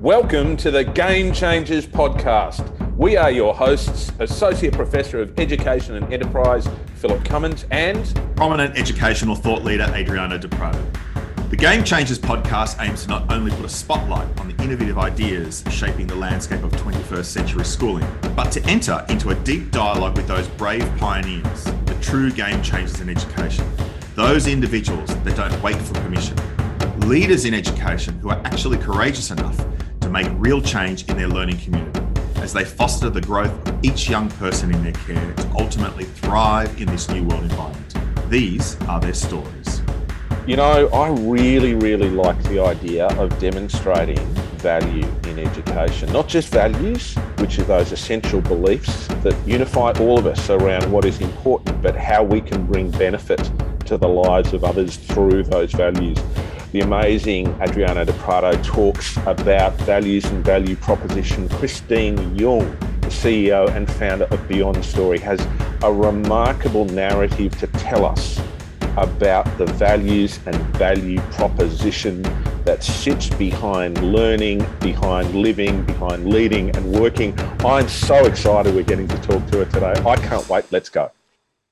Welcome to the Game Changers podcast. We are your hosts, Associate Professor of Education and Enterprise, Philip Cummins, and prominent educational thought leader, Adriano Di Prato. The Game Changers podcast aims to not only put a spotlight on the innovative ideas shaping the landscape of 21st century schooling, but to enter into a deep dialogue with those brave pioneers, the true game changers in education, those individuals that don't wait for permission, leaders in education who are actually courageous enough make real change in their learning community as they foster the growth of each young person in their care to ultimately thrive in this new world environment. These are their stories. You know, I really, really like the idea of demonstrating value in education. Not just values, which are those essential beliefs that unify all of us around what is important, but how we can bring benefit to the lives of others through those values. The amazing Adriano Di Prato talks about values and value proposition. Christine Yung, the CEO and founder of Beyond Story, has a remarkable narrative to tell us about the values and value proposition that sits behind learning, behind living, behind leading and working. I'm so excited we're getting to talk to her today. I can't wait. Let's go.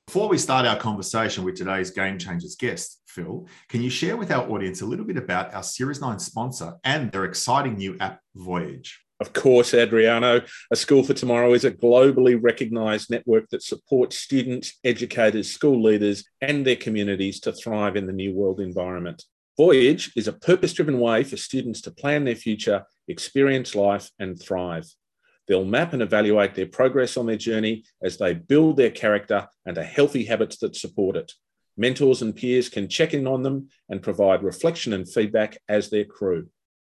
Before we start our conversation with today's Game Changers guest, Phil, can you share with our audience a little bit about our Series 9 sponsor and their exciting new app, Voyage? Of course, Adriano. A School for Tomorrow is a globally recognized network that supports students, educators, school leaders, and their communities to thrive in the new world environment. Voyage is a purpose driven way for students to plan their future, experience life, and thrive. They'll map and evaluate their progress on their journey as they build their character and the healthy habits that support it. Mentors and peers can check in on them and provide reflection and feedback as their crew.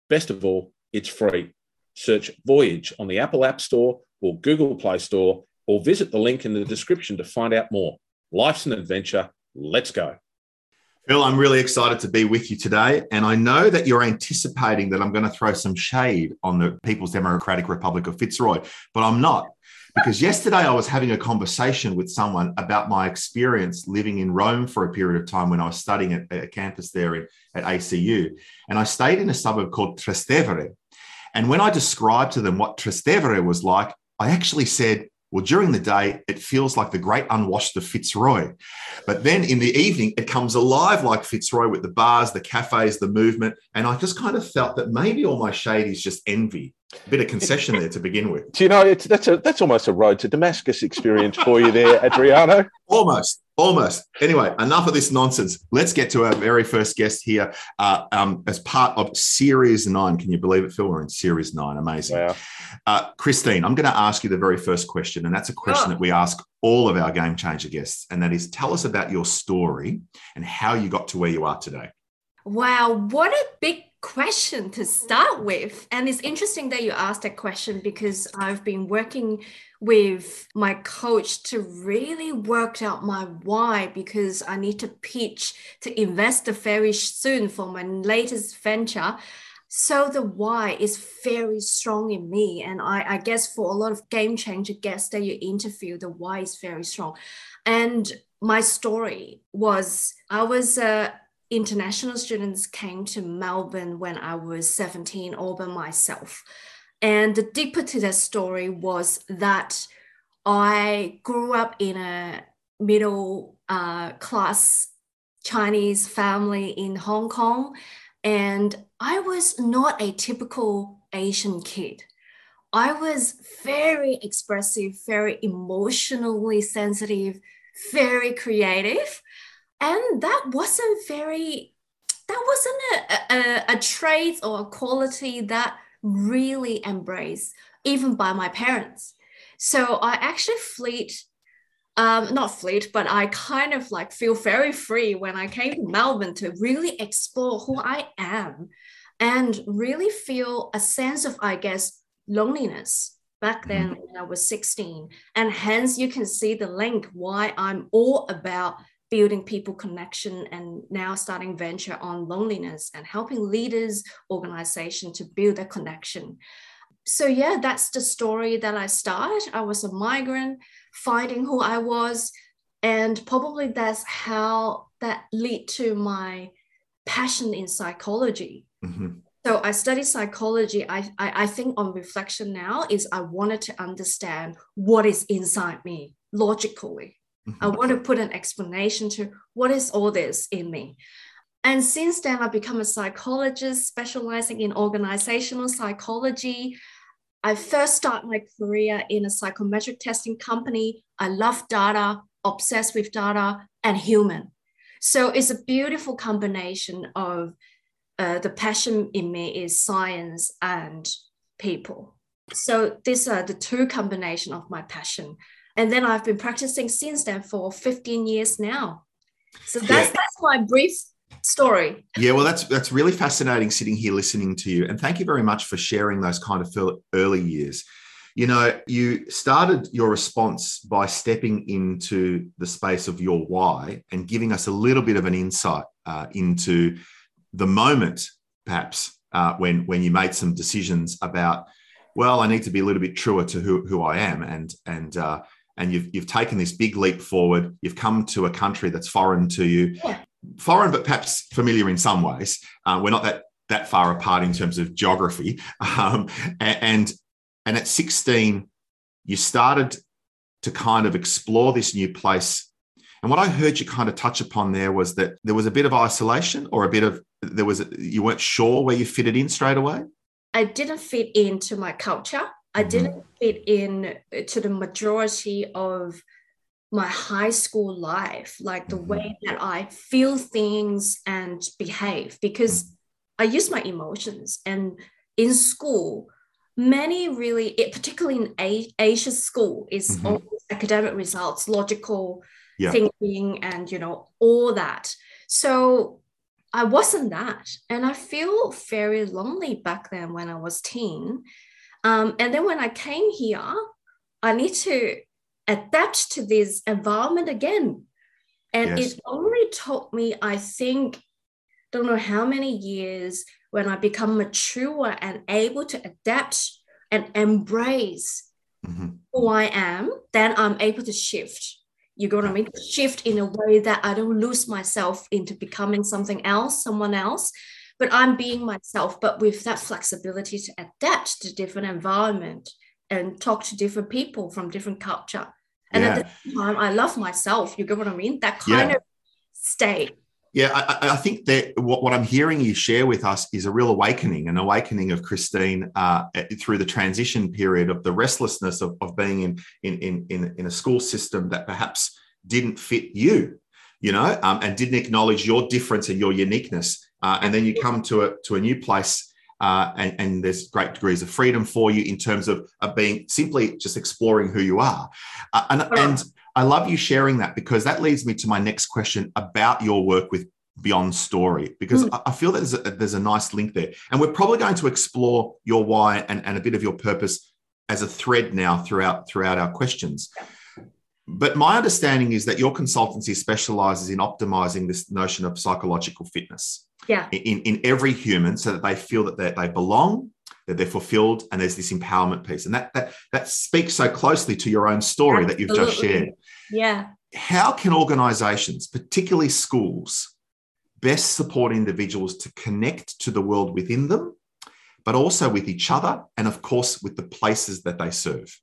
Best of all, it's free. Search Voyage on the Apple App Store or Google Play Store, or visit the link in the description to find out more. Life's an adventure. Let's go. Phil, I'm really excited to be with you today. And I know that you're anticipating that I'm going to throw some shade on the People's Democratic Republic of Fitzroy, but I'm not. Because yesterday I was having a conversation with someone about my experience living in Rome for a period of time when I was studying at a campus there at ACU. And I stayed in a suburb called Trastevere. And when I described to them what Trastevere was like, I actually said, well, during the day, it feels like the great unwashed of Fitzroy. But then in the evening, it comes alive like Fitzroy with the bars, the cafes, the movement. And I just kind of felt that maybe all my shade is just envy. A bit of concession there to begin with. Do you know, it's, that's, a, that's almost a road to Damascus experience for you there, Adriano. Almost. Almost. Anyway, enough of this nonsense. Let's get to our very first guest here uh, um, as part of Series 9. Can you believe it, Phil? We're in Series 9. Amazing. Wow. Uh, Christine, I'm going to ask you the very first question, and that's a question oh. that we ask all of our Game Changer guests, and that is tell us about your story and how you got to where you are today. Wow, what a big question to start with. And it's interesting that you asked that question because I've been working with my coach to really work out my why because I need to pitch to invest very soon for my latest venture. So the why is very strong in me. And I, I guess for a lot of game changer guests that you interview, the why is very strong. And my story was I was a international students came to Melbourne when I was 17 all by myself. And the deeper to that story was that I grew up in a middle uh, class Chinese family in Hong Kong. And I was not a typical Asian kid. I was very expressive, very emotionally sensitive, very creative and that wasn't very that wasn't a, a, a trait or a quality that really embraced even by my parents so i actually fleet um, not fleet, but I kind of like feel very free when I came to Melbourne to really explore who I am and really feel a sense of, I guess, loneliness back then mm-hmm. when I was 16. And hence you can see the link why I'm all about building people connection and now starting venture on loneliness and helping leaders organization to build a connection so yeah that's the story that i started i was a migrant finding who i was and probably that's how that lead to my passion in psychology mm-hmm. So I study psychology. I, I, I think on reflection now is I wanted to understand what is inside me logically. Mm-hmm. I want to put an explanation to what is all this in me. And since then, I've become a psychologist specializing in organizational psychology. I first started my career in a psychometric testing company. I love data, obsessed with data, and human. So it's a beautiful combination of uh, the passion in me is science and people. So these are the two combination of my passion. And then I've been practicing since then for 15 years now. So that's yeah. that's my brief story. Yeah, well, that's that's really fascinating sitting here listening to you. And thank you very much for sharing those kind of early years. You know, you started your response by stepping into the space of your why and giving us a little bit of an insight uh, into the moment, perhaps, uh, when when you made some decisions about, well, I need to be a little bit truer to who, who I am, and and uh, and you've you've taken this big leap forward. You've come to a country that's foreign to you, yeah. foreign but perhaps familiar in some ways. Uh, we're not that that far apart in terms of geography, um, and and at 16, you started to kind of explore this new place and what I heard you kind of touch upon there was that there was a bit of isolation or a bit of there was a, you weren't sure where you fitted in straight away. I didn't fit into my culture. I mm-hmm. didn't fit in to the majority of my high school life, like the mm-hmm. way that I feel things and behave, because. I use my emotions. And in school, many really, particularly in Asia school, is mm-hmm. always academic results, logical yeah. thinking and you know all that so i wasn't that and i feel very lonely back then when i was teen um, and then when i came here i need to adapt to this environment again. And yes. it only took me i think don't know how many years when i become mature and able to adapt and embrace mm-hmm. who i am then i'm able to shift. You go to me shift in a way that i don't lose myself into becoming something else someone else but i'm being myself but with that flexibility to adapt to different environment and talk to different people from different culture and yeah. at the same time i love myself you get what i mean that kind yeah. of state yeah, I, I, think that what, what, I'm hearing you share with us is a real awakening, an awakening of Christine uh, through the transition period of the restlessness of, of being in, in, in, in a school system that perhaps didn't fit you, you know, um, and didn't acknowledge your difference and your uniqueness. Uh, and then you come to a, to a new place uh, and, and, there's great degrees of freedom for you in terms of, of being simply just exploring who you are. Uh, and, and I love you sharing that because that leads me to my next question about your work with Beyond Story, because mm. I feel that there's a, there's a nice link there. And we're probably going to explore your why and, and a bit of your purpose as a thread now throughout throughout our questions. But my understanding is that your consultancy specializes in optimizing this notion of psychological fitness yeah. in, in every human so that they feel that they, they belong that they're fulfilled and there's this empowerment piece and that that that speaks so closely to your own story Absolutely. that you've just shared yeah how can organizations particularly schools best support individuals to connect to the world within them but also with each other and of course with the places that they serve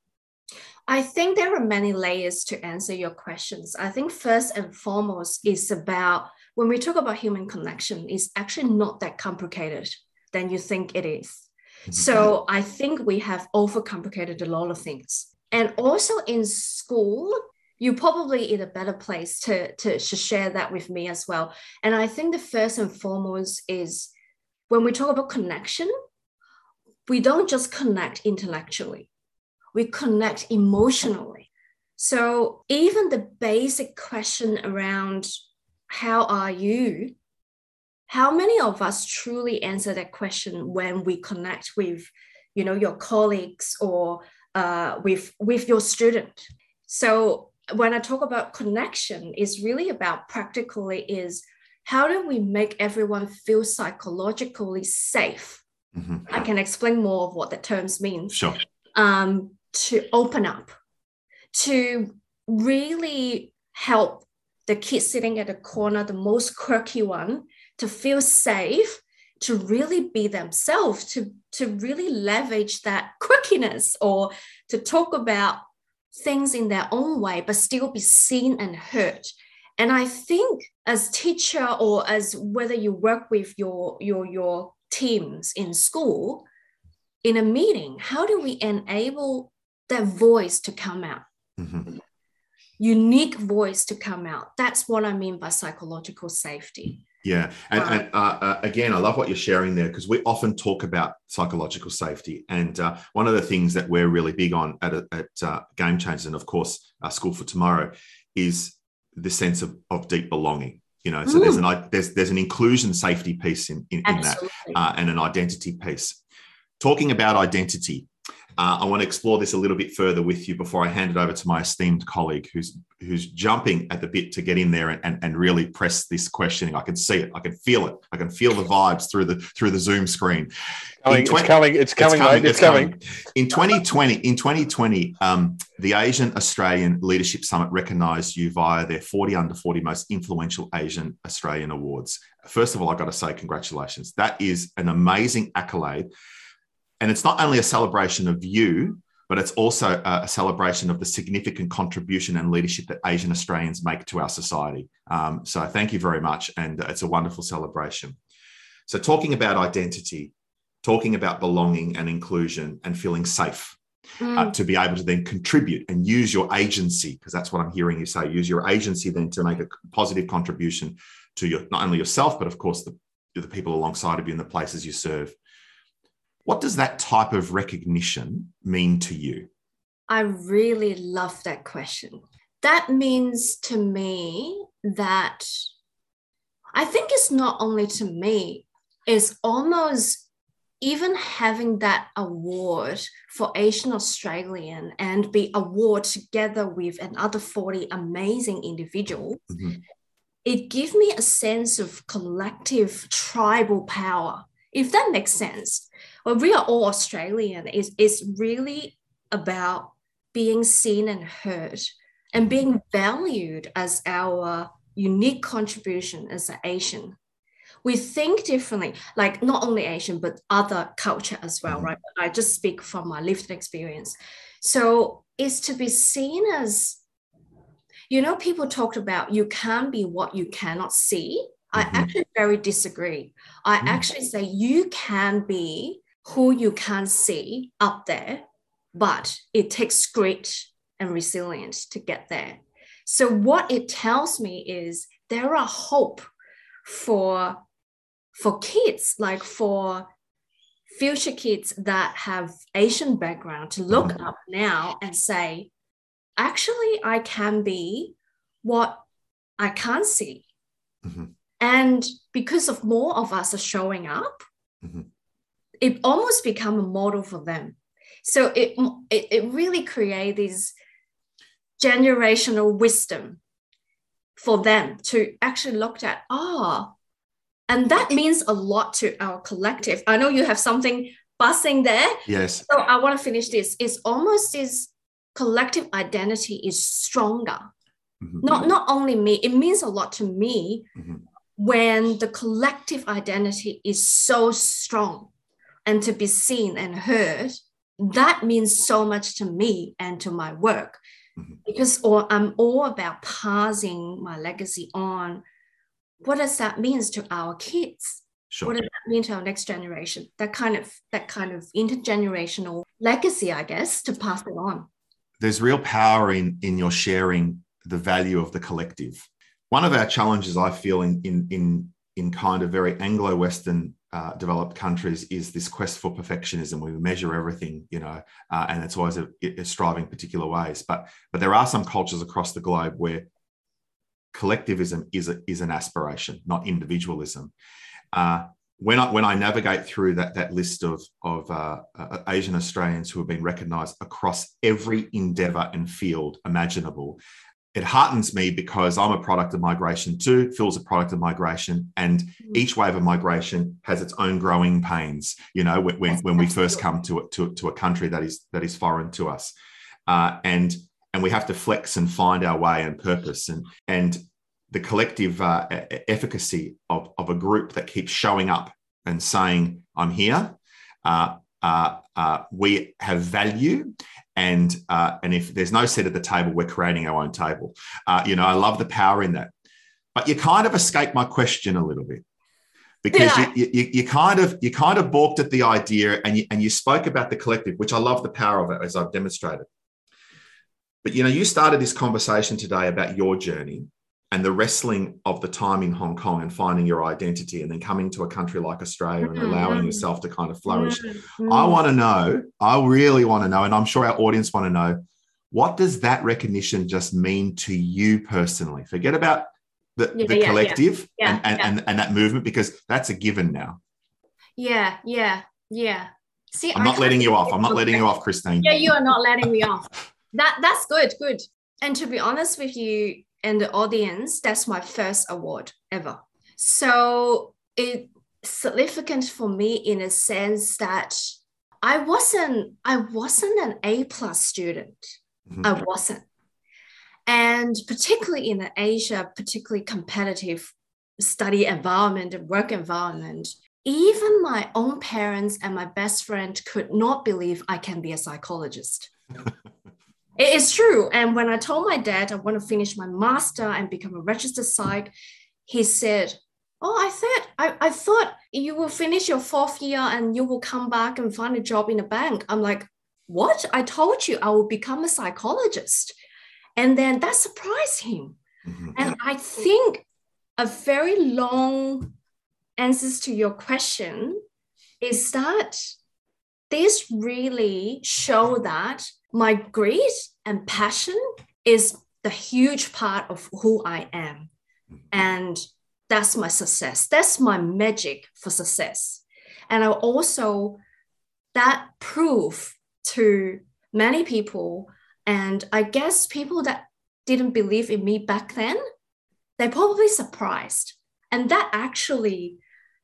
I think there are many layers to answer your questions. I think first and foremost is about when we talk about human connection, it's actually not that complicated than you think it is. Mm-hmm. So I think we have overcomplicated a lot of things. And also in school, you're probably in a better place to, to, to share that with me as well. And I think the first and foremost is when we talk about connection, we don't just connect intellectually, we connect emotionally. So even the basic question around how are you? How many of us truly answer that question when we connect with you know your colleagues or uh, with with your student? So when i talk about connection is really about practically is how do we make everyone feel psychologically safe? Mm-hmm. i can explain more of what the terms mean. Sure. Um, to open up to really help the kid sitting at the corner the most quirky one to feel safe to really be themselves, to, to really leverage that quirkiness or to talk about things in their own way, but still be seen and heard. And I think as teacher or as whether you work with your, your, your teams in school, in a meeting, how do we enable that voice to come out? Mm-hmm. Unique voice to come out. That's what I mean by psychological safety. Yeah. And, and uh, uh, again, I love what you're sharing there because we often talk about psychological safety. And uh, one of the things that we're really big on at, at uh, Game Changers, and of course, School for Tomorrow, is the sense of, of deep belonging. You know, so there's an there's there's an inclusion safety piece in, in, in that uh, and an identity piece. Talking about identity, uh, I want to explore this a little bit further with you before I hand it over to my esteemed colleague who's who's jumping at the bit to get in there and, and, and really press this questioning. I can see it. I can feel it. I can feel the vibes through the through the Zoom screen. Coming, 20, it's coming. It's coming. It's coming. It's coming. coming. In 2020, in 2020, um, the Asian Australian Leadership Summit recognised you via their 40 under 40 most influential Asian Australian awards. First of all, I've got to say congratulations. That is an amazing accolade and it's not only a celebration of you, but it's also a celebration of the significant contribution and leadership that Asian Australians make to our society. Um, so thank you very much. And it's a wonderful celebration. So, talking about identity, talking about belonging and inclusion and feeling safe. Mm. Uh, to be able to then contribute and use your agency, because that's what I'm hearing you say. Use your agency then to make a positive contribution to your not only yourself, but of course the, the people alongside of you in the places you serve. What does that type of recognition mean to you? I really love that question. That means to me that I think it's not only to me, it's almost even having that award for Asian Australian and be award together with another 40 amazing individuals, mm-hmm. it gives me a sense of collective tribal power, if that makes sense well, we are all Australian. It's, it's really about being seen and heard and being valued as our unique contribution as an Asian. We think differently, like not only Asian, but other culture as well, mm-hmm. right? I just speak from my lived experience. So it's to be seen as, you know, people talked about you can't be what you cannot see. I mm-hmm. actually very disagree. I mm-hmm. actually say you can be who you can't see up there, but it takes grit and resilience to get there. So what it tells me is there are hope for for kids, like for future kids that have Asian background to look mm-hmm. up now and say, actually, I can be what I can't see. Mm-hmm. And because of more of us are showing up, mm-hmm it almost become a model for them. So it, it, it really creates this generational wisdom for them to actually look at, ah, oh, and that means a lot to our collective. I know you have something buzzing there. Yes. So I want to finish this. It's almost this collective identity is stronger. Mm-hmm. Not, not only me, it means a lot to me mm-hmm. when the collective identity is so strong and to be seen and heard, that means so much to me and to my work mm-hmm. because or I'm all about passing my legacy on. What does that mean to our kids? Sure. What does that mean to our next generation? That kind of that kind of intergenerational legacy, I guess, to pass it on. There's real power in in your sharing the value of the collective. One of our challenges I feel in in in in kind of very Anglo-Western uh, developed countries is this quest for perfectionism. We measure everything, you know, uh, and it's always a, a striving particular ways. But but there are some cultures across the globe where collectivism is a, is an aspiration, not individualism. Uh, when I when I navigate through that that list of of uh, uh, Asian Australians who have been recognised across every endeavour and field imaginable, it heartens me because I'm a product of migration too. Phil's a product of migration, and mm-hmm. each wave of migration has its own growing pains. You know, when when, when we first come to, to to a country that is that is foreign to us, uh, and and we have to flex and find our way and purpose, and and the collective uh, efficacy of, of a group that keeps showing up and saying, I'm here. Uh, uh, uh, we have value. And, uh, and if there's no seat at the table, we're creating our own table. Uh, you know, I love the power in that. But you kind of escaped my question a little bit because yeah. you, you, you, kind of you kind of balked at the idea and you, and you spoke about the collective, which I love the power of it as I've demonstrated. But you know, you started this conversation today about your journey and the wrestling of the time in Hong Kong and finding your identity and then coming to a country like Australia and allowing mm-hmm. yourself to kind of flourish. Mm-hmm. I want to know, I really want to know, and I'm sure our audience want to know, what does that recognition just mean to you personally? Forget about the, yeah, the yeah, collective yeah, and, and, and, and, that movement because that's a given now. Yeah, yeah, yeah. See, I'm not letting you off. I'm not letting you off, Christine. Yeah, you are not letting me off. That that's good, good. And to be honest with you, and the audience, that's my first award ever. So it's significant for me in a sense that I wasn't I wasn't an A plus student. Mm-hmm. I wasn't. And particularly in the Asia, particularly competitive study environment and work environment, even my own parents and my best friend could not believe I can be a psychologist. It is true. And when I told my dad I want to finish my master and become a registered psych, he said, Oh, I thought I, I thought you will finish your fourth year and you will come back and find a job in a bank. I'm like, what? I told you I will become a psychologist. And then that surprised him. Mm-hmm. And I think a very long answers to your question is that this really show that my greed and passion is the huge part of who I am. Mm-hmm. And that's my success. That's my magic for success. And I also, that prove to many people, and I guess people that didn't believe in me back then, they're probably surprised. And that actually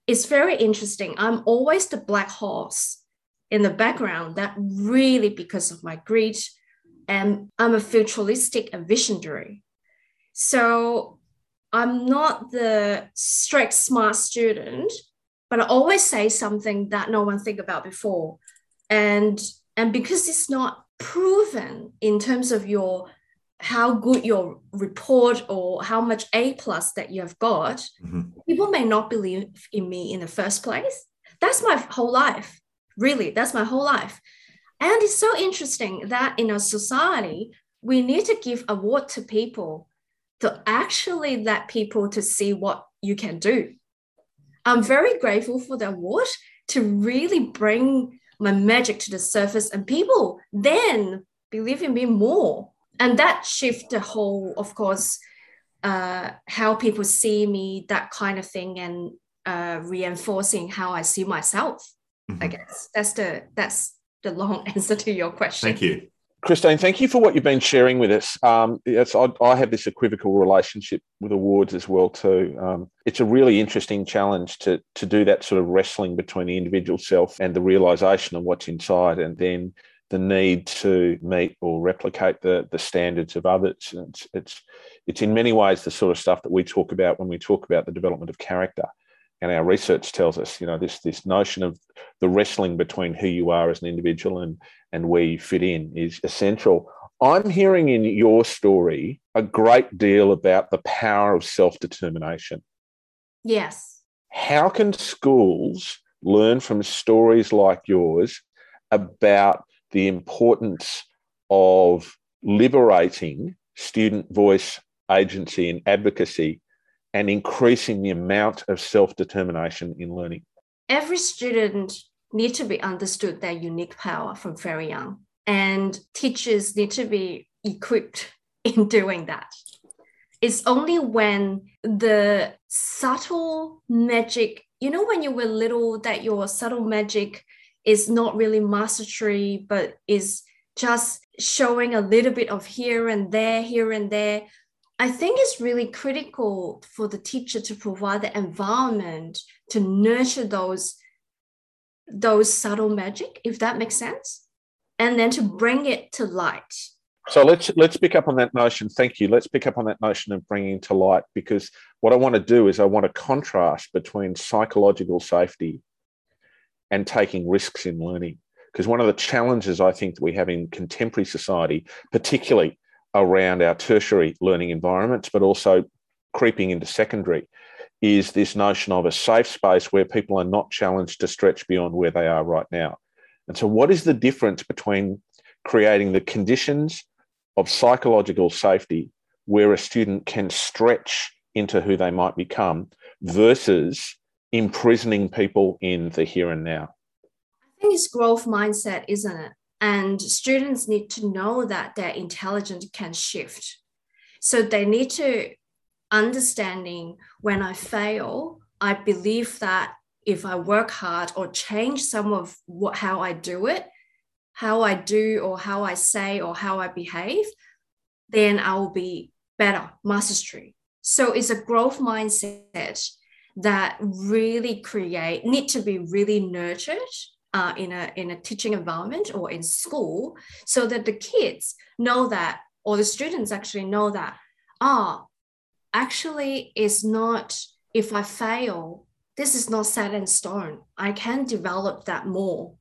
is very interesting. I'm always the black horse in the background that really because of my greed and I'm a futuristic and visionary. So I'm not the strict smart student, but I always say something that no one think about before. And and because it's not proven in terms of your how good your report or how much A plus that you have got, mm-hmm. people may not believe in me in the first place. That's my whole life. Really, that's my whole life. And it's so interesting that in our society, we need to give award to people to actually let people to see what you can do. I'm very grateful for the award to really bring my magic to the surface and people then believe in me more. And that shift the whole, of course, uh, how people see me, that kind of thing, and uh, reinforcing how I see myself. Mm-hmm. I guess that's the that's the long answer to your question. Thank you. Christine, thank you for what you've been sharing with us. Um, yes, I, I, have this equivocal relationship with awards as well too. Um, it's a really interesting challenge to to do that sort of wrestling between the individual self and the realization of what's inside, and then the need to meet or replicate the the standards of others. It's it's it's in many ways the sort of stuff that we talk about when we talk about the development of character and our research tells us, you know, this this notion of the wrestling between who you are as an individual and and where you fit in is essential. I'm hearing in your story a great deal about the power of self determination. Yes. How can schools learn from stories like yours about the importance of liberating student voice, agency, and advocacy and increasing the amount of self determination in learning? Every student need to be understood their unique power from very young, and teachers need to be equipped in doing that. It's only when the subtle magic, you know, when you were little, that your subtle magic is not really mastery, but is just showing a little bit of here and there, here and there. I think it's really critical for the teacher to provide the environment to nurture those those subtle magic, if that makes sense, and then to bring it to light. So let's let's pick up on that notion. Thank you. Let's pick up on that notion of bringing to light because what I want to do is I want to contrast between psychological safety and taking risks in learning. Because one of the challenges I think that we have in contemporary society, particularly around our tertiary learning environments, but also creeping into secondary, is this notion of a safe space where people are not challenged to stretch beyond where they are right now. And so, what is the difference between creating the conditions of psychological safety where a student can stretch into who they might become versus imprisoning people in the here and now? I think it's growth mindset, isn't it? And students need to know that their intelligence can shift. So they need to understanding when I fail, I believe that if I work hard or change some of what how I do it, how I do or how I say or how I behave, then I will be better, mastery. So it's a growth mindset that really create need to be really nurtured uh, in a in a teaching environment or in school, so that the kids know that or the students actually know that ah, actually it's not if I fail, this is not set in stone. I can develop that more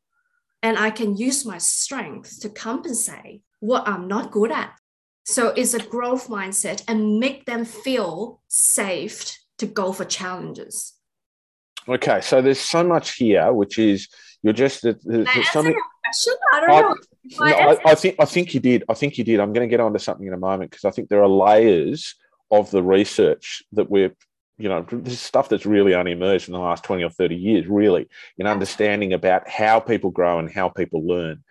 and I can use my strength to compensate what I'm not good at. So it's a growth mindset and make them feel safe to go for challenges. Okay, so there's so much here, which is you're just uh, uh, there's, there's something. I don't I, know. No, I, I, think I think you did. I think you did. I'm going to get onto something in a moment because I think there are layers of the research that we're you know, this stuff that's really only emerged in the last 20 or 30 years, really, in understanding about how people grow and how people learn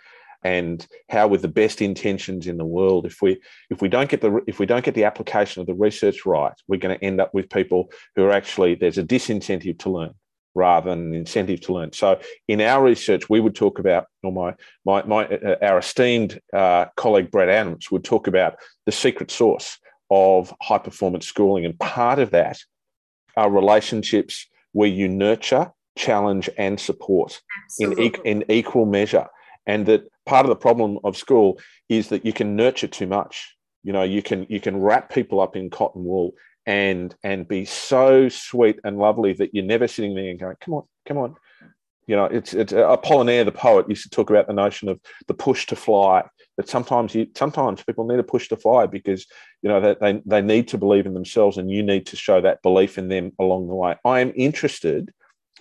and how with the best intentions in the world if we if we don't get the if we don't get the application of the research right we're going to end up with people who are actually there's a disincentive to learn rather than an incentive to learn so in our research we would talk about or my my, my uh, our esteemed uh, colleague Brett adams would talk about the secret sauce of high performance schooling and part of that are relationships where you nurture, challenge, and support in, e- in equal measure. And that part of the problem of school is that you can nurture too much. You know, you can you can wrap people up in cotton wool and and be so sweet and lovely that you're never sitting there and going, come on, come on, you know, it's it's uh, Apollinaire the poet used to talk about the notion of the push to fly. That sometimes you sometimes people need a push to fly because you know that they, they need to believe in themselves and you need to show that belief in them along the way. I am interested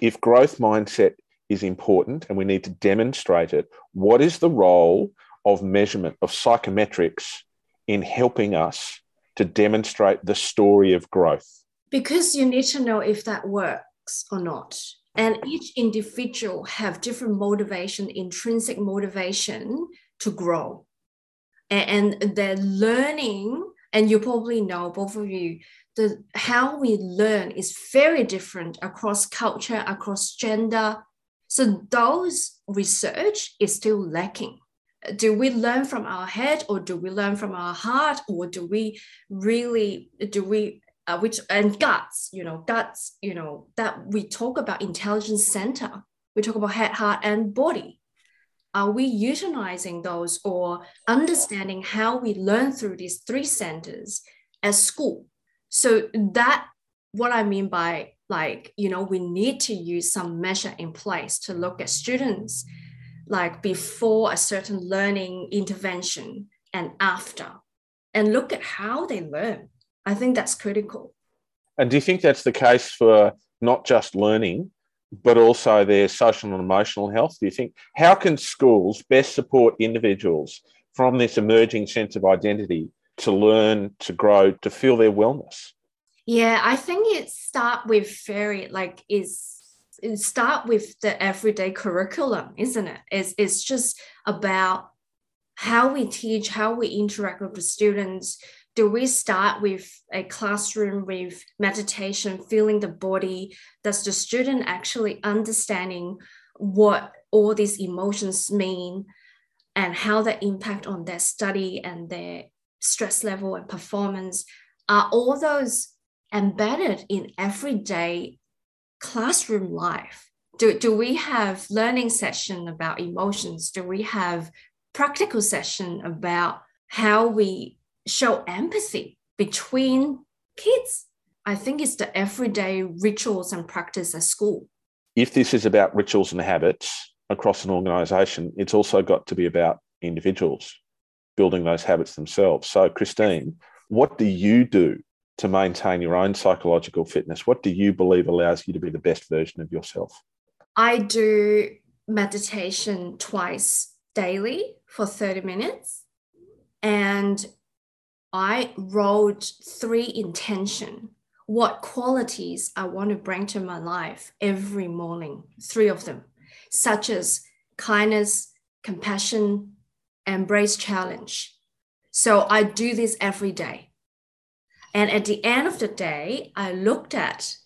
if growth mindset is important and we need to demonstrate it. What is the role of measurement of psychometrics in helping us to demonstrate the story of growth? Because you need to know if that works or not. And each individual have different motivation intrinsic motivation to grow. And, they're learning and you probably know both of you the how we learn is very different across culture across gender. So those research is still lacking do we learn from our head or do we learn from our heart or do we really do we uh, which and guts, you know, guts, you know, that we talk about intelligence center. We talk about head, heart, and body. Are we utilizing those or understanding how we learn through these three centers at school? So that what I mean by like, you know, we need to use some measure in place to look at students like before a certain learning intervention and after, and look at how they learn I think that's critical. And do you think that's the case for not just learning, but also their social and emotional health? Do you think how can schools best support individuals from this emerging sense of identity to learn, to grow, to feel their wellness? Yeah, I think it start with very like is start with the everyday curriculum, isn't it? It's it's just about how we teach, how we interact with the students, do we start with a classroom with meditation, feeling the body? Does the student actually understanding what all these emotions mean and how they impact on their study and their stress level and performance? Are all those embedded in everyday classroom life? Do, do we have learning session about emotions? Do we have practical session about how we show empathy between kids. I think it's the everyday rituals and practice at school. if this is about rituals and habits across an organization, it's also got to be about individuals building those habits themselves. So, Christine, what do you do to maintain your own psychological fitness? What do you believe allows you to be the best version of yourself? I do meditation twice daily for 30 minutes. And I wrote three intention, what qualities I want to bring to my life every morning, three of them, such as kindness, compassion, embrace challenge. So I do this every day. And at the end of the day, I looked at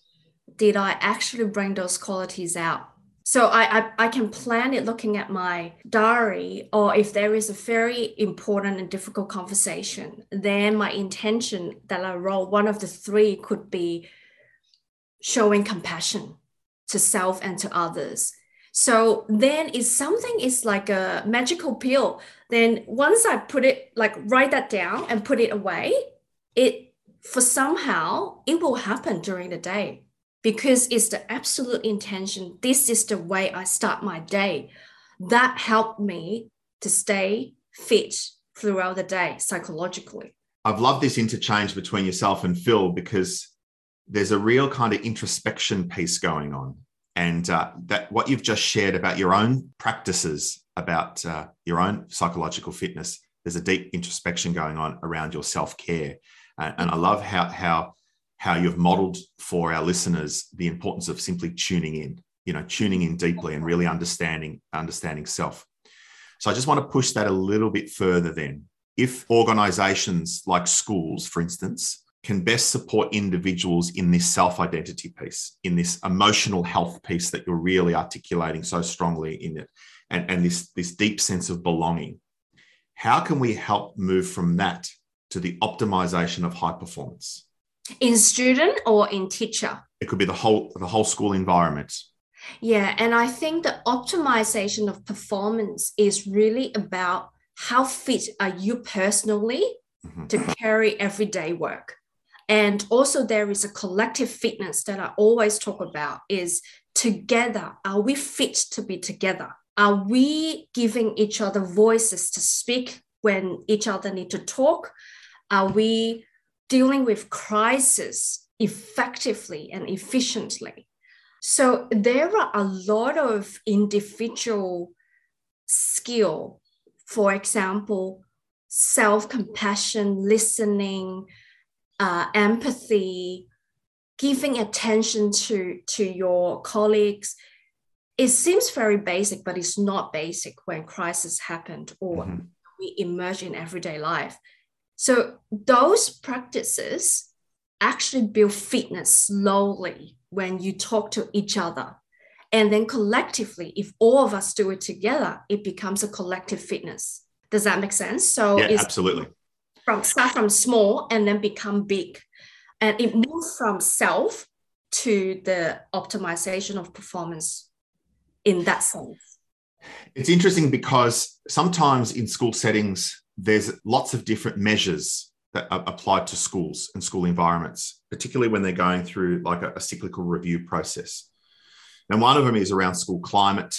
did I actually bring those qualities out? So I, I, I, can plan it looking at my diary, or if there is a very important and difficult conversation, then my intention that I roll one of the three could be showing compassion to self and to others. So then if something is like a magical pill, then once I put it like write that down and put it away, it for somehow it will happen during the day because it's the absolute intention. This is the way I start my day. That helped me to stay fit throughout the day psychologically. I've loved this interchange between yourself and Phil because there's a real kind of introspection piece going on. And uh, that what you've just shared about your own practices, about uh, your own psychological fitness, there's a deep introspection going on around your self care. Uh, and I love how, how how you've modeled for our listeners the importance of simply tuning in, you know, tuning in deeply and really understanding understanding self. So I just want to push that a little bit further then. If organizations like schools, for instance, can best support individuals in this self identity piece, in this emotional health piece that you're really articulating so strongly in it, and, and this, this deep sense of belonging, how can we help move from that to the optimization of high performance? in student or in teacher? It could be the whole the whole school environment. Yeah and i think the optimization of performance is really about how fit are you personally mm-hmm. to carry everyday work. And also there is a collective fitness that i always talk about is together are we fit to be together? Are we giving each other voices to speak when each other need to talk are we dealing with crisis effectively and efficiently. So there are a lot of individual skill, for example, self-compassion, listening, uh, empathy, giving attention to, to your colleagues. It seems very basic, but it's not basic when crisis happened or mm-hmm. we emerge in everyday life. So those practices actually build fitness slowly when you talk to each other. And then collectively, if all of us do it together, it becomes a collective fitness. Does that make sense? So yeah, absolutely. From start from small and then become big. And it moves from self to the optimization of performance in that sense. It's interesting because sometimes in school settings, there's lots of different measures that are applied to schools and school environments, particularly when they're going through like a, a cyclical review process. And one of them is around school climate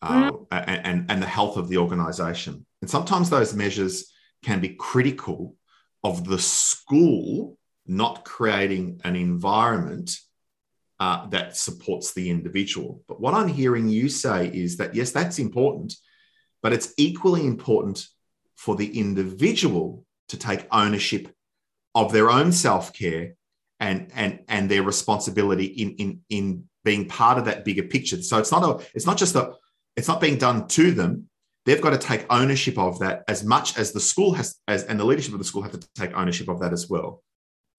uh, mm. and, and, and the health of the organization. And sometimes those measures can be critical of the school not creating an environment uh, that supports the individual. But what I'm hearing you say is that, yes, that's important, but it's equally important for the individual to take ownership of their own self-care and and and their responsibility in in in being part of that bigger picture. So it's not a it's not just a it's not being done to them. They've got to take ownership of that as much as the school has as and the leadership of the school have to take ownership of that as well.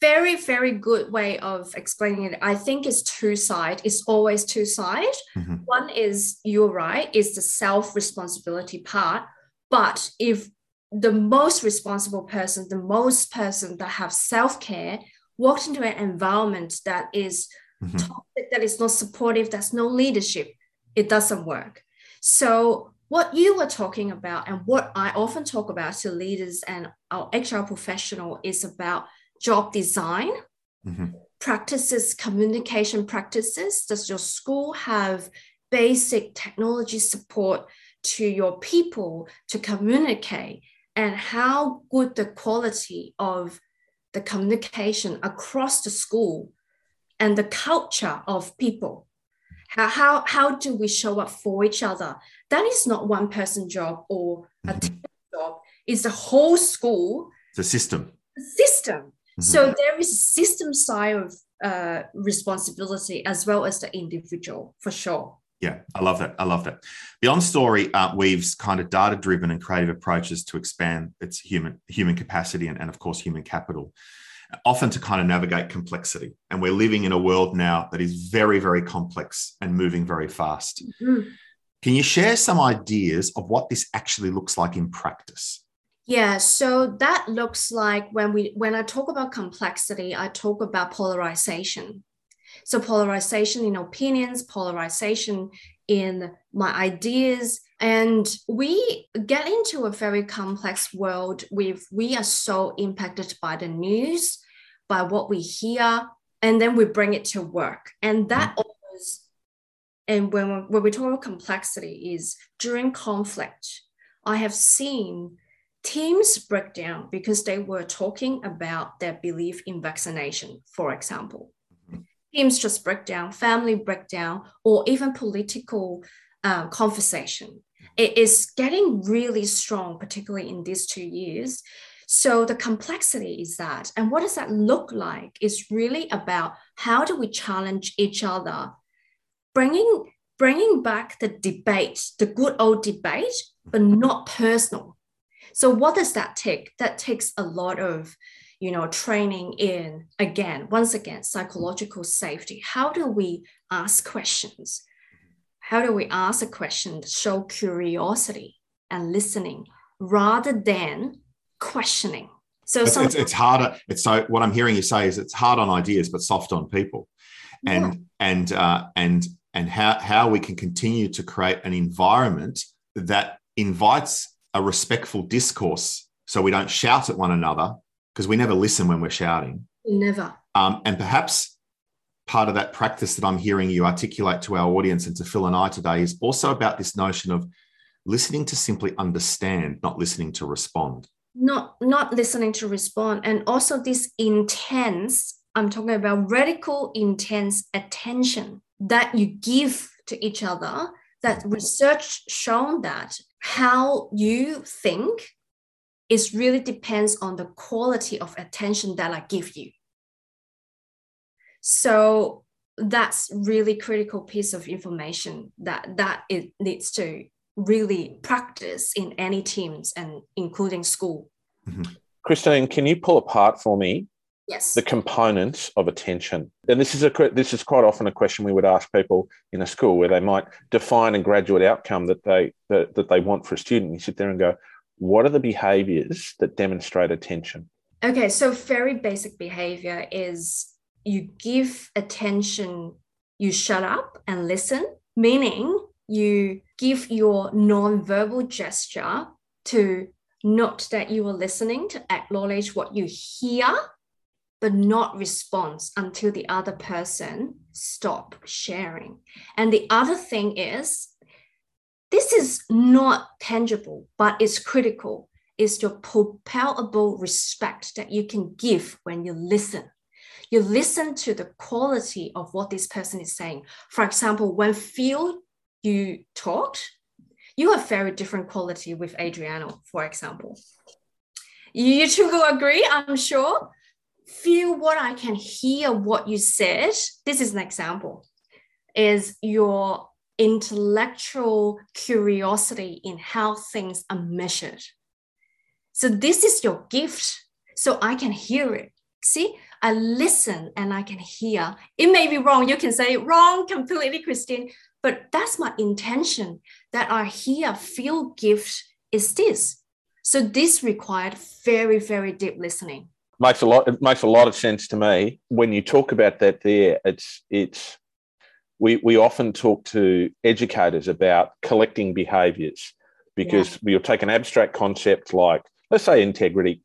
Very very good way of explaining it i think it's two side it's always two side mm-hmm. one is you're right is the self responsibility part but if the most responsible person, the most person that have self-care walked into an environment that is mm-hmm. toxic, that is not supportive, that's no leadership, it doesn't work. So what you were talking about and what I often talk about to leaders and our HR professional is about job design, mm-hmm. practices, communication practices? Does your school have basic technology support to your people to communicate? And how good the quality of the communication across the school and the culture of people? How, how, how do we show up for each other? That is not one person job or a Mhm. team job. It's the whole school The system. The system. Mhm. So there is a system side of uh, responsibility as well as the individual for sure. Yeah, I love that. I love that. Beyond Story uh, weaves kind of data driven and creative approaches to expand its human human capacity and, and of course human capital, often to kind of navigate complexity. And we're living in a world now that is very, very complex and moving very fast. Mhm. Can you share some ideas of what this actually looks like in practice? Yeah, so that looks like when we when I talk about complexity, I talk about polarization. So polarization in opinions, polarization in my ideas, and we get into a very complex world with we are so impacted by the news, by what we hear, and then we bring it to work. And that mm-hmm. always and when, when we talk about complexity is during conflict, I have seen teams break down because they were talking about their belief in vaccination, for example. Mhm. Teams just break down, family breakdown, or even political uh, conversation. It is getting really strong, particularly in these two years. So the complexity is that, and what does that look like? Is really about how do we challenge each other, bringing bringing back the debate, the good old debate, but not personal. So what does that take? That takes a lot of, you know, training in again, once again, psychological safety. How do we ask questions? How do we ask a question that show curiosity and listening rather than questioning? So It's, it's, it's harder. It's so what I'm hearing you say is it's hard on ideas, but soft on people. and and uh, and and how how we can continue to create an environment that invites a respectful discourse, so we don't shout at one another because we never listen when we're shouting. never. Um, and perhaps part of that practice that I'm hearing you articulate to our audience and to Phil and I today is also about this notion of listening to simply understand, not listening to respond. not not listening to respond and also this intense i'm talking about radical intense attention that you give to each other that research shown that how you think is really depends on the quality of attention that i give you so that's really critical piece of information that that it needs to really practice in any teams and including school. Mm-hmm. Christine, can you pull apart for me Yes. the components of attention? And this is a this is quite often a question we would ask people in a school where they might define a graduate outcome that they that, that they want for a student. You sit there and go, what are the behaviors that demonstrate attention? Okay, so very basic behavior is you give attention, you shut up and listen, meaning you give your non-verbal gesture to note that you are listening, to acknowledge what you hear, but not response until the other person stop sharing. And the other thing is this is not tangible, but it's critical is your palpable respect that you can give when you listen. You listen to the quality of what this person is saying. For example, when Phil you talked, you have very different quality with Adriano, for example. You two will agree, I'm sure. Phil what I can hear what you said. This is an example. Is your intellectual curiosity in how things are measured. So this is your gift. So I can hear it. See, I listen and I can hear. It may be wrong. You can say wrong completely, Christine, but that's my intention that I hear, Phil gift is this. So this required very, very deep listening. Makes a lot. It makes a lot of sense to me when you talk about that. There, it's it's we we often talk to educators about collecting behaviours because we'll take an abstract concept like let's say integrity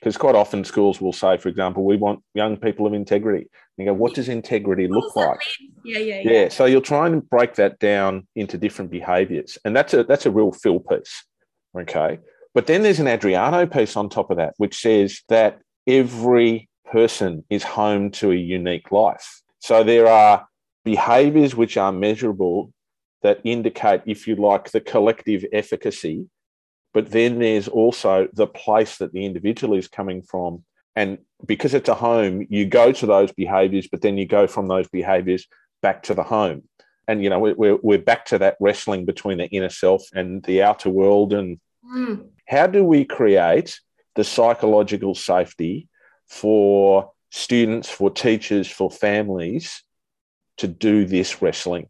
Because quite often schools will say, for example, we want young people of integrity. And you go, what does integrity look like? Yeah, yeah, yeah, yeah. So you'll try and break that down into different behaviors. And that's a that's a real Phil piece. Okay. But then there's an Adriano piece on top of that, which says that every person is home to a unique life. So there are behaviors which are measurable that indicate, if you like, the collective efficacy. But then there's also the place that the individual is coming from. And because it's a home, you go to those behaviors, but then you go from those behaviors back to the home. And, you know, we're, we're back to that wrestling between the inner self and the outer world. And mm. how do we create the psychological safety for students, for teachers, for families to do this wrestling?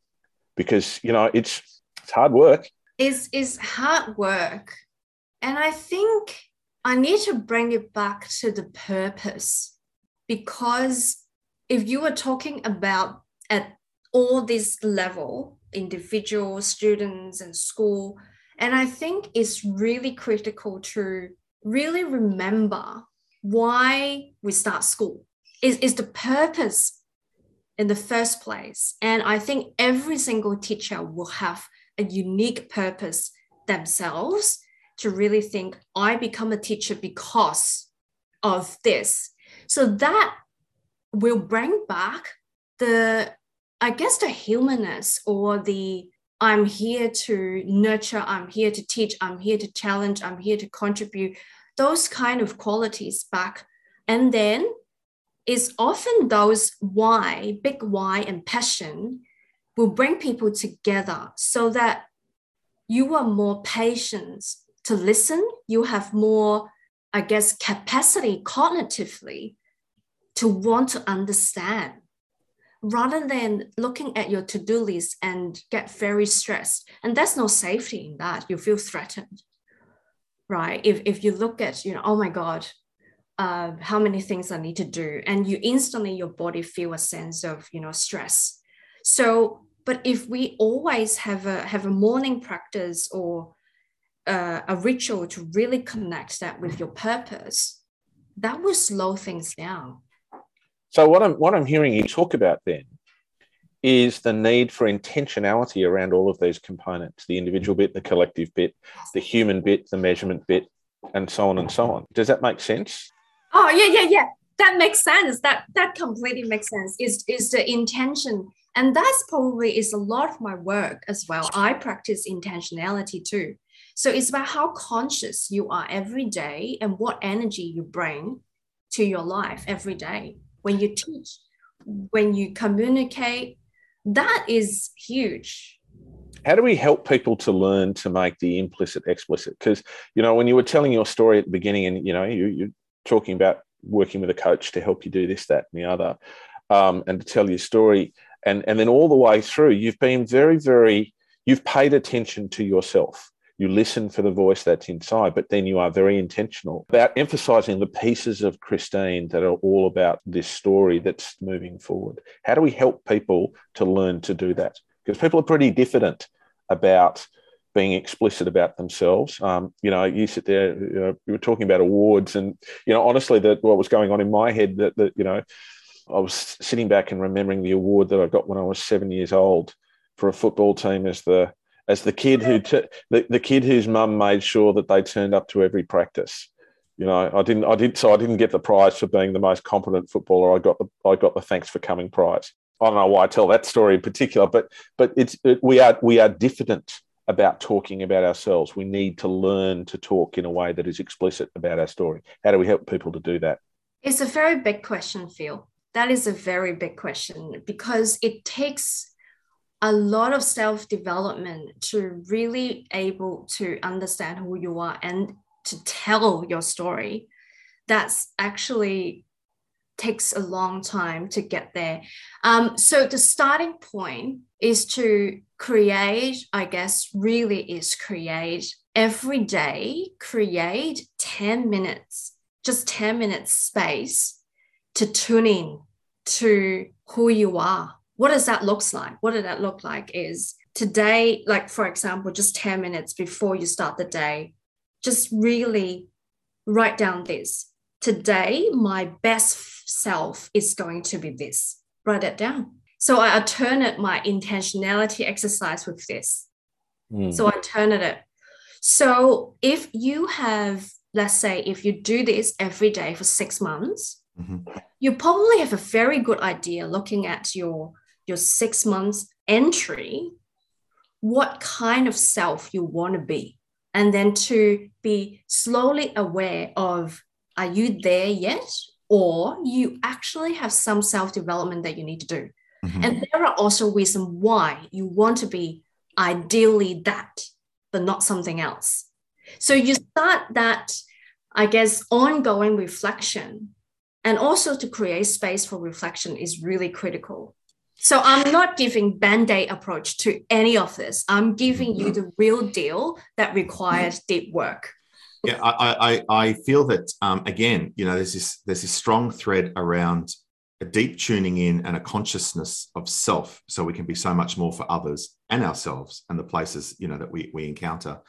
Because, you know, it's, it's hard work. is it's hard work. And I think I need to bring it back to the purpose because if you were talking about at all this level, individual students and school, and I think it's really critical to really remember why we start school. Is, is the purpose in the first place. And I think every single teacher will have a unique purpose themselves to really think, I become a teacher because of this. So that will bring back the, I guess, the humanness or the I'm here to nurture, I'm here to teach, I'm here to challenge, I'm here to contribute, those kind of qualities back. And then it's often those why, big why, and passion will bring people together so that you are more patient to listen, you have more, I guess, capacity cognitively to want to understand rather than looking at your to-do list and get very stressed. And there's no safety in that. You feel threatened right? If, if you look at you know oh my god uh, how many things i need to do and you instantly your body feel a sense of you know stress so but if we always have a have a morning practice or uh, a ritual to really connect that with your purpose that will slow things down so what I'm what I'm hearing you talk about then is the need for intentionality around all of these components: the individual bit, the collective bit, the human bit, the measurement bit, and so on and so on. Does that make sense? Oh yeah, yeah, yeah. That makes sense. That that completely makes sense. Is is the intention, and that's probably is a lot of my work as well. I practice intentionality too. So it's about how conscious you are every day and what energy you bring to your life every day when you teach, when you communicate, that is huge. How do we help people to learn to make the implicit explicit? Because, you know, when you were telling your story at the beginning and, you know, you, you're talking about working with a coach to help you do this, that, and the other, um, and to tell your story. And, and then all the way through, you've been very, very, you've paid attention to yourself you listen for the voice that's inside, but then you are very intentional about emphasizing the pieces of Christine that are all about this story that's moving forward. How do we help people to learn to do that? Because people are pretty diffident about being explicit about themselves. Um, you know, you sit there, you, know, you were talking about awards, and you know, honestly, that what was going on in my head that that you know, I was sitting back and remembering the award that I got when I was seven years old for a football team as the as the kid who t- the, the kid whose mum made sure that they turned up to every practice. You know, I didn't I did so I didn't get the prize for being the most competent footballer. I got the I got the thanks for coming prize. I don't know why I tell that story in particular, but but it's it, we are we are diffident about talking about ourselves. We need to learn to talk in a way that is explicit about our story. How do we help people to do that? It's a very big question, Phil. That is a very big question because it takes a lot of self development to really able to understand who you are and to tell your story that's actually takes a long time to get there. Um, so the starting point is to create i guess really is create every day create 10 minutes just 10 minutes space to tune in to who you are. What does that look like? What does that look like is today, like for example, just 10 minutes before you start the day, just really write down this. Today, my best self is going to be this. Write it down. So I alternate my intentionality exercise with this. Mm. So I alternate it. So if you have, let's say, if you do this every day for six months, mm-hmm. you probably have a very good idea looking at your your six months entry, what kind of self you want to be. And then to be slowly aware of are you there yet? Or you actually have some self development that you need to do. Mm-hmm. And there are also reasons why you want to be ideally that, but not something else. So you start that, I guess, ongoing reflection and also to create space for reflection is really critical. So I'm not giving band-aid approach to any of this. I'm giving you the real deal that requires deep work. Yeah, I, I, I feel that um, again, you know, there's this there's this strong thread around a deep tuning in and a consciousness of self so we can be so much more for others and ourselves and the places you know that we, we encounter.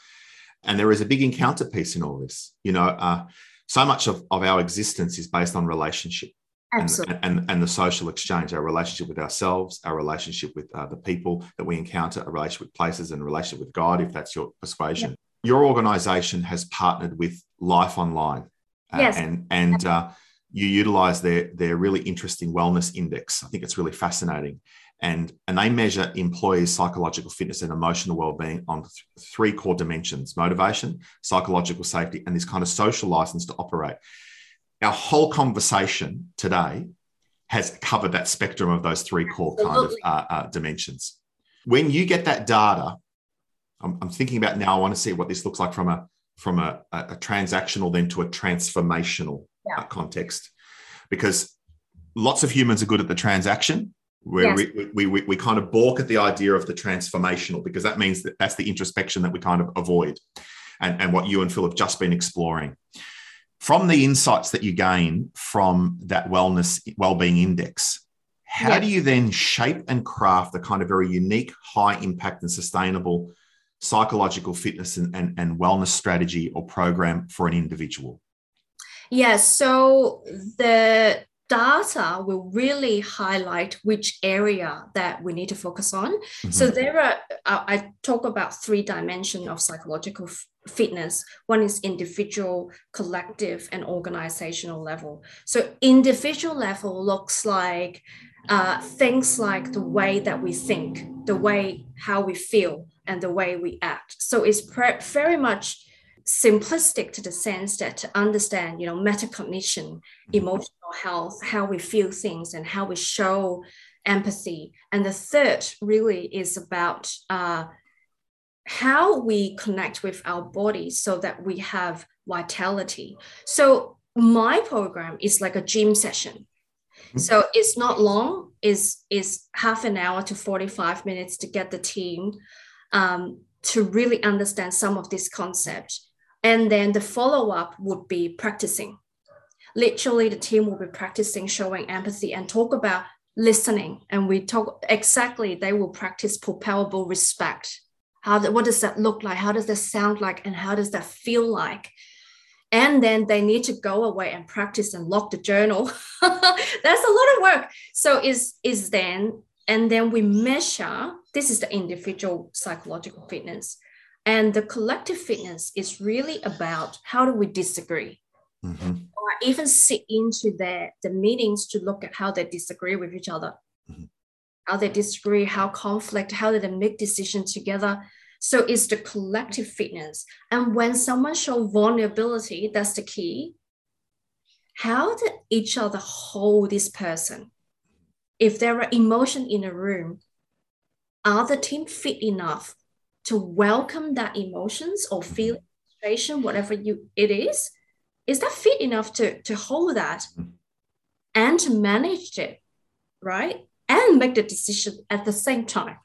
And there is a big encounter piece in all this. You know uh, so much of, of our existence is based on relationship Absolutely. And, and, and the social exchange our relationship with ourselves our relationship with uh, the people that we encounter a relationship with places and a relationship with god if that's your persuasion your organization has partnered with life online uh, yes. and and uh, you utilize their their really interesting wellness index. I think it's really fascinating, and and they measure employees' psychological fitness and emotional well-being on th- three core dimensions: motivation, psychological safety, and this kind of social license to operate. Our whole conversation today has covered that spectrum of those three core kind of uh, uh, dimensions. When you get that data, I'm, I'm, thinking about now. I want to see what this looks like from a from a, a transactional then to a transformational yeah. Uh, context because lots of humans are good at the transaction where yes. we, we, we, we kind of balk at the idea of the transformational because that means that that's the introspection that we kind of avoid and, and what you and phil have just been exploring from the insights that you gain from that wellness well-being index how yes. do you then shape and craft the kind of very unique high impact and sustainable psychological fitness and, and, and wellness strategy or program for an individual Yes, so the data will really highlight which area that we need to focus on. Mm-hmm. So there are, I talk about three dimensions of psychological f- fitness. One is individual, collective, and organizational level. So individual level looks like uh, things like the way that we think, the way how we feel, and the way we act. So it's pre- very much simplistic to the sense that to understand, you know, metacognition, emotional health, how we feel things, and how we show empathy. And the third really is about uh, how we connect with our body so that we have vitality. So my program is like a gym session. Mm-hmm. So it's not long, is is half an hour to 45 minutes to get the team um, to really understand some of these concepts and then the follow up would be practicing. Literally, the team will be practicing showing empathy and talk about listening. And we talk exactly, they will practice palpable respect. How, what does that look like? How does that sound like? And how does that feel like? and then they need to go away and practice and lock the journal that's a lot of work so is is then and then we measure this is the individual psychological fitness and the collective fitness is really about how do we disagree? Mm-hmm. Or even sit into the, the meetings to look at how they disagree with each other, mm-hmm. how they disagree, how conflict, how do they make decisions together. So it's the collective fitness. And when someone show vulnerability, that's the key. How did each other hold this person? If there are emotion in a room, are the team fit enough to welcome that emotions or mm-hmm. feel frustration, whatever you it is, is that fit enough to to hold that mm-hmm. and to manage it, right? And make the decision at the same time.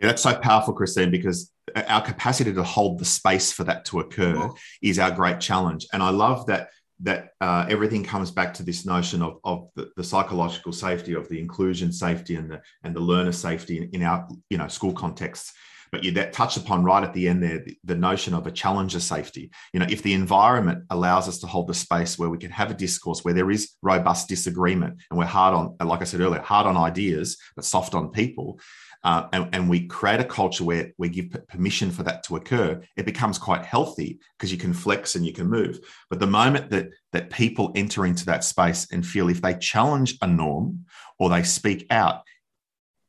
Yeah, that's so powerful, Christine, because our capacity to hold the space for that to occur is our great challenge. And I love that that uh, everything comes back to this notion of, of the, the, psychological safety, of the inclusion safety, and the and the learner safety in, in our you know school contexts but you that touch upon right at the end there the, the notion of a challenger safety. You know, if the environment allows us to hold the space where we can have a discourse where there is robust disagreement and we're hard on, like I said earlier, hard on ideas but soft on people, uh, and, and, we create a culture where we give permission for that to occur, it becomes quite healthy because you can flex and you can move. But the moment that that people enter into that space and feel if they challenge a norm or they speak out,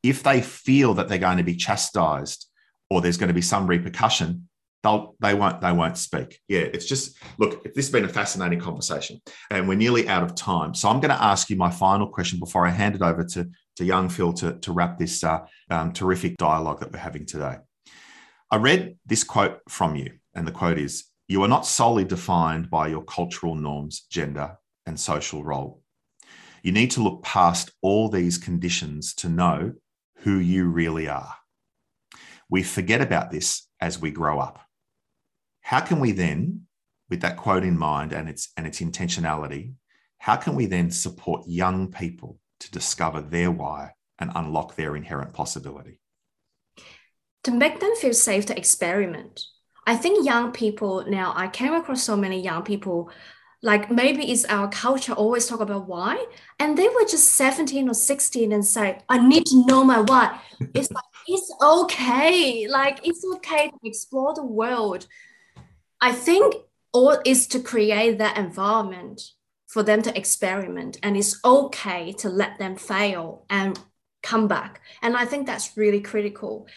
if they feel that they're going to be chastised or there's going to be some repercussion, they'll they won't they won't speak. Yeah, it's just look. This has been a fascinating conversation, and we're nearly out of time. So I'm going to ask you my final question before I hand it over to to young Phil to, to wrap this uh, um, terrific dialogue that we're having today. I read this quote from you, and the quote is You are not solely defined by your cultural norms, gender, and social role. You need to look past all these conditions to know who you really are. We forget about this as we grow up. How can we then, with that quote in mind and its, and its intentionality, how can we then support young people to discover their why and unlock their inherent possibility. To make them feel safe to experiment. I think young people now, I came across so many young people, like maybe it's our culture always talk about why, and they were just 17 or 16 and say, I need to know my why. It's like, it's okay. Like, it's okay to explore the world. I think all is to create that environment for them to experiment and it's okay to let them fail and come back. And i think that's really critical.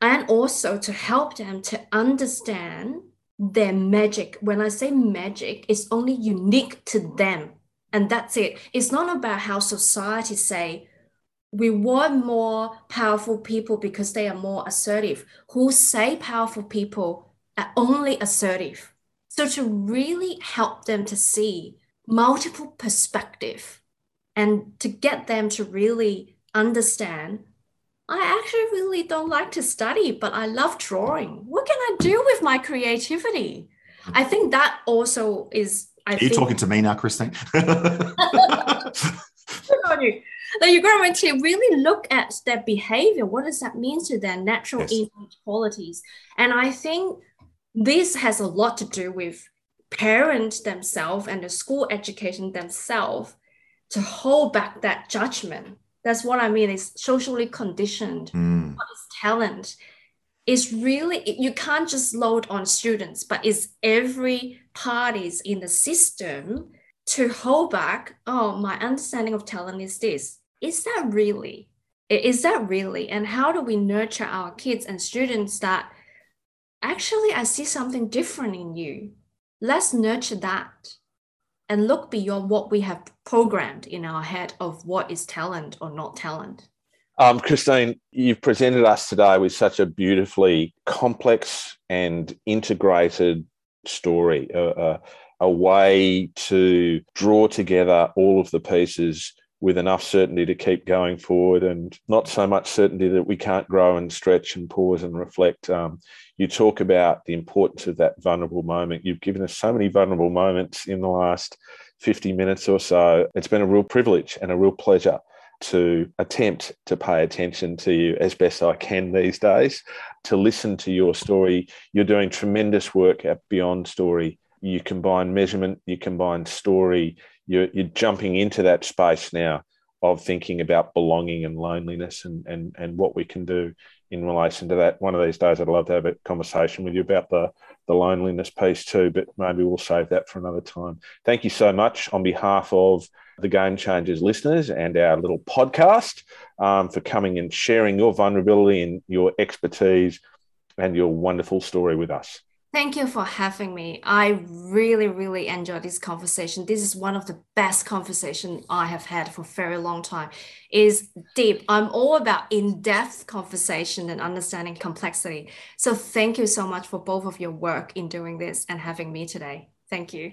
And also to help them to understand their magic. When i say magic it's only unique to them and that's it. It's not about how society say we want more powerful people because they are more assertive. Who say powerful people are only assertive? So to really help them to see multiple perspective and to get them to really understand I actually really don't like to study, but I love drawing. What can I do with my creativity? I mm. think that also is. I Are you think, talking to me now, Christine? Good on you. That you're going to really look at their behavior. What does that mean to their natural yes. innate qualities? And I think this has a lot to do with parents themselves and the school education themselves to hold back that judgment. That's what I mean. It's socially conditioned. Mm. What is talent? It's really you can't just load on students, but it's every parties in the system to hold back. Oh, my understanding of talent is this. Is that really? Is that really? And how do we nurture our kids and students that actually I see something different in you? Let's nurture that and look beyond what we have programmed in our head of what is talent or not talent. Um, Christine, you've presented us today with such a beautifully complex and integrated story, a, a, a way to draw together all of the pieces with enough certainty to keep going forward and not so much certainty that we can't grow and stretch and pause and reflect. Um, you talk about the importance of that vulnerable moment. You've given us so many vulnerable moments in the last 50 minutes or so. It's been a real privilege and a real pleasure to attempt to pay attention to you as best I can these days, to listen to your story. You're doing tremendous work at Beyond Story. You combine measurement, you combine story, you're, you're jumping into that space now of thinking about belonging and loneliness and, and, and what we can do in relation to that. One of these days, I'd love to have a conversation with you about the, the loneliness piece too, but maybe we'll save that for another time. Thank you so much on behalf of the Game Changers listeners and our little podcast um, for coming and sharing your vulnerability and your expertise and your wonderful story with us. Thank you for having me. I really, really enjoyed this conversation. This is one of the best conversation I have had for a very long time. Is deep. I'm all about in-depth conversation and understanding complexity. So thank you so much for both of your work in doing this and having me today. Thank you.